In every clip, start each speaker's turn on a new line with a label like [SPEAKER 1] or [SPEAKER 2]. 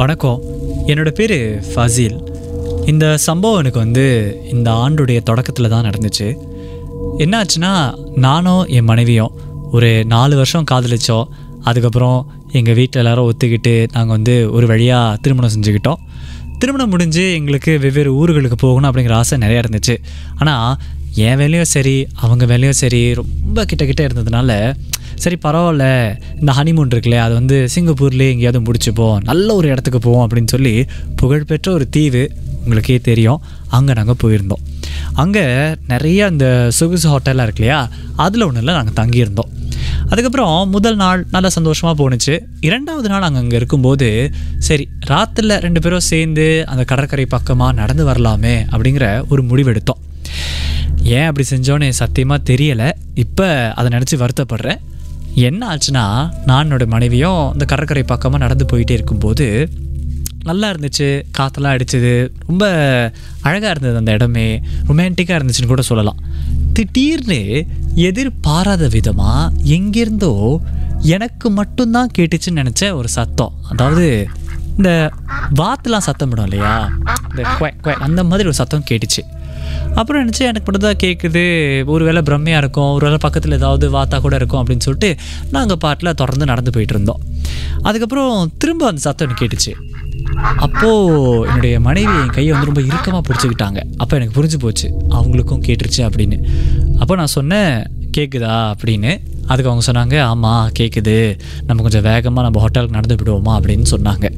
[SPEAKER 1] வணக்கம். என்னோட பேர் ஃபசீல். இந்த சம்பவம் எனக்கு வந்து இந்த ஆண்டுடைய தொடக்கத்தில் தான் நடந்துச்சு. என்னாச்சுன்னா நானும் என் மனைவியும் ஒரு நாலு வருஷம் காதலிச்சோம். அதுக்கப்புறம் எங்கள் வீட்டில் எல்லாரும் ஒத்துக்கிட்டு நாங்கள் வந்து ஒரு வழியாக திருமணம் செஞ்சுக்கிட்டோம். திருமணம் முடிஞ்சு எங்களுக்கு வெவ்வேறு ஊர்களுக்கு போகணும் அப்படிங்கிற ஆசை நிறையா இருந்துச்சு. ஆனால் என் வேலையும் சரி அவங்க வேலையும் சரி ரொம்ப கிட்ட கிட்ட இருந்ததுனால சரி பரவாயில்ல. இந்த ஹனிமூன் இருக்குல்ல அது வந்து சிங்கப்பூர்லேயே எங்கேயாவது முடிச்சுப்போம் நல்ல ஒரு இடத்துக்கு போவோம் அப்படின்னு சொல்லி புகழ்பெற்ற ஒரு தீவு உங்களுக்கே தெரியும். அங்கே நாங்கள் போயிருந்தோம். அங்கே நிறைய அந்த சொகுசு ஹோட்டலாக இருக்கு இல்லையா அதில் ஒன்றில் நாங்கள் தங்கியிருந்தோம். அதுக்கப்புறம் முதல் நாள் நல்லா சந்தோஷமாக போணுச்சு. இரண்டாவது நாள் அங்கே அங்கே இருக்கும்போது சரி ராத்திரில் ரெண்டு பேரும் சேர்ந்து அந்த கடற்கரை பக்கமாக நடந்து வரலாமே அப்படிங்கிற ஒரு முடிவெடுத்தோம். ஏன் அப்படி செஞ்சோன்னு சத்தியமாக தெரியலை. இப்போ அதை நினச்சி வருத்தப்படுறேன். என்ன ஆச்சுன்னா நான் என்னோட மனைவியும் இந்த கடற்கரை பக்கமாக நடந்து போயிட்டே இருக்கும்போது நல்லா இருந்துச்சு காற்றெல்லாம் அடிச்சது ரொம்ப அழகாக இருந்தது அந்த இடமே ரொமான்டிக்காக இருந்துச்சுன்னு கூட சொல்லலாம். திடீர்னு எதிர்பாராத விதமாக எங்கேருந்தோ எனக்கு மட்டும்தான் கேட்டுச்சுன்னு நினச்ச ஒரு சத்தம். அதாவது இந்த வாத்துலாம் சத்தம் விடும் இல்லையா? இந்த குவை குவை அந்த மாதிரி ஒரு சத்தம் கேட்டுச்சு. அப்புறம் நினச்சி எனக்கு மட்டும் தான் கேட்குது ஒரு வேளை பிரம்மையாக இருக்கும் ஒரு வேளை பக்கத்தில் ஏதாவது வாத்தா கூட இருக்கும் அப்படின்னு சொல்லிட்டு நாங்கள் பாட்டில் தொடர்ந்து நடந்து போயிட்டு இருந்தோம். அதுக்கப்புறம் திரும்ப அந்த சத்தம் எனக்கு கேட்டுச்சு. அப்போது என்னுடைய மனைவி என் கையை வந்து ரொம்ப இறுக்கமாக பிடிச்சிக்கிட்டாங்க. அப்போ எனக்கு புரிஞ்சு போச்சு அவங்களுக்கும் கேட்டுருச்சு அப்படின்னு. அப்போ நான் சொன்னேன் கேட்குதா அப்படின்னு. அதுக்கு அவங்க சொன்னாங்க ஆமாம் கேட்குது நம்ம கொஞ்சம் வேகமாக நம்ம ஹோட்டலுக்கு நடந்து விடுவோமா அப்படின்னு சொன்னாங்க.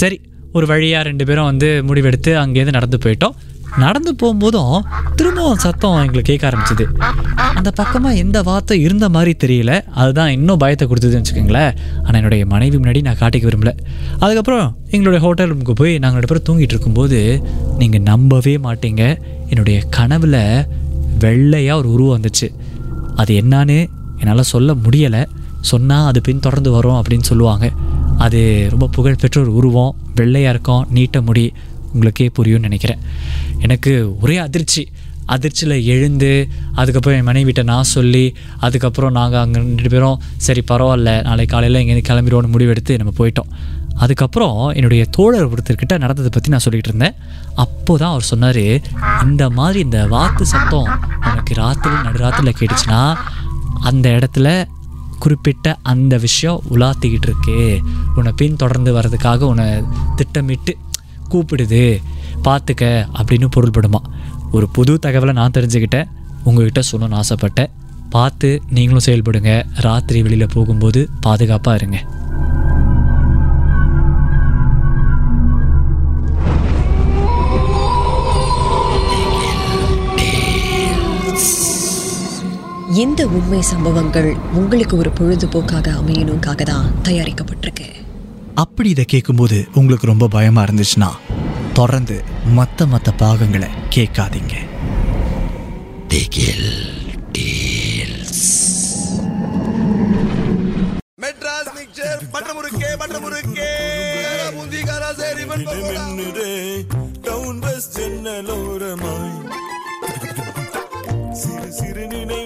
[SPEAKER 1] சரி ஒரு வழியாக ரெண்டு பேரும் வந்து முடிவெடுத்து அங்கேருந்து நடந்து போயிட்டோம். நடந்து போகும்போதும் திரும்பவும் சத்தம் எங்களுக்கு கேட்க ஆரம்பிச்சது. அந்த பக்கமாக எந்த வார்த்தை இருந்த மாதிரி தெரியல. அதுதான் இன்னும் பயத்தை கொடுத்ததுன்னு வச்சுக்கோங்களேன். ஆனால் என்னுடைய மனைவி முன்னாடி நான் காட்டிக்க விரும்பல. அதுக்கப்புறம் எங்களுடைய ஹோட்டல் ரூமுக்கு போய் நாங்கள் ரெண்டு பேரும் தூங்கிட்டு இருக்கும்போது நீங்கள் நம்பவே மாட்டீங்க. என்னுடைய கனவில் வெள்ளையாக ஒரு உருவம் வந்துச்சு. அது என்னான்னு என்னால் சொல்ல முடியலை. சொன்னால் அது பின் தொடர்ந்து வரும் அப்படின்னு சொல்லுவாங்க. அது ரொம்ப புகழ்பெற்ற ஒரு உருவம். வெள்ளையாக இருக்கும் நீட்ட முடி உங்களுக்கே புரியும்னு நினைக்கிறேன். எனக்கு ஒரே அதிர்ச்சி. அதிர்ச்சியில் எழுந்து அதுக்கப்புறம் என் மனைவிட்ட நான் சொல்லி அதுக்கப்புறம் நாங்கள் அங்கே ரெண்டு பேரும் சரி பரவாயில்ல நாளைக்கு காலையில் இங்கேருந்து கிளம்பிடுவோன்னு முடிவெடுத்து நம்ம போயிட்டோம். அதுக்கப்புறம் என்னுடைய தோழர் ஒருத்தர்கிட்ட நடந்ததை பற்றி நான் சொல்லிகிட்டு இருந்தேன். அப்போ தான் அவர் சொன்னார் இந்த மாதிரி இந்த வாத்து சத்தம் நமக்கு ராத்திரி நடுராத்திரியில் கேட்டுச்சுன்னா அந்த இடத்துல குறிப்பிட்ட அந்த விஷயம் உலாத்திக்கிட்டு இருக்கு. உன்னை பின் தொடர்ந்து வர்றதுக்காக உன்னை திட்டமிட்டு கூப்பிடுது. பார்த்துக்க அப்படின்னு பொருள்படுமா. ஒரு புது தகவலை நான் தெரிஞ்சுக்கிட்டேன். உங்கள்கிட்ட சொல்லணும்னு ஆசைப்பட்டேன். பார்த்து நீங்களும் செயல்படுங்க. ராத்திரி வெளியில் போகும்போது பாதுகாப்பாக இருங்க.
[SPEAKER 2] இந்த உண்மை சம்பவங்கள் உங்களுக்கு ஒரு பொழுதுபோக்காக அமையணுக்காக தான் தயாரிக்கப்பட்டிருக்கு.
[SPEAKER 1] அப்படி இதை கேட்கும்போது உங்களுக்கு ரொம்ப பயமாக இருந்துச்சுன்னா தொடர்ந்து மற்ற மற்ற பாகங்களை கேட்காதீங்க.
[SPEAKER 3] மெட்ராஸ் மிக்சர் பட்டர் முறுக்கே பட்டர் முறுக்கே பூந்தி காரா சரி
[SPEAKER 4] மின்னுதே டவுன் பஸ் ஜன்னலோரமாய் சிறு சிறு நினைவுகள்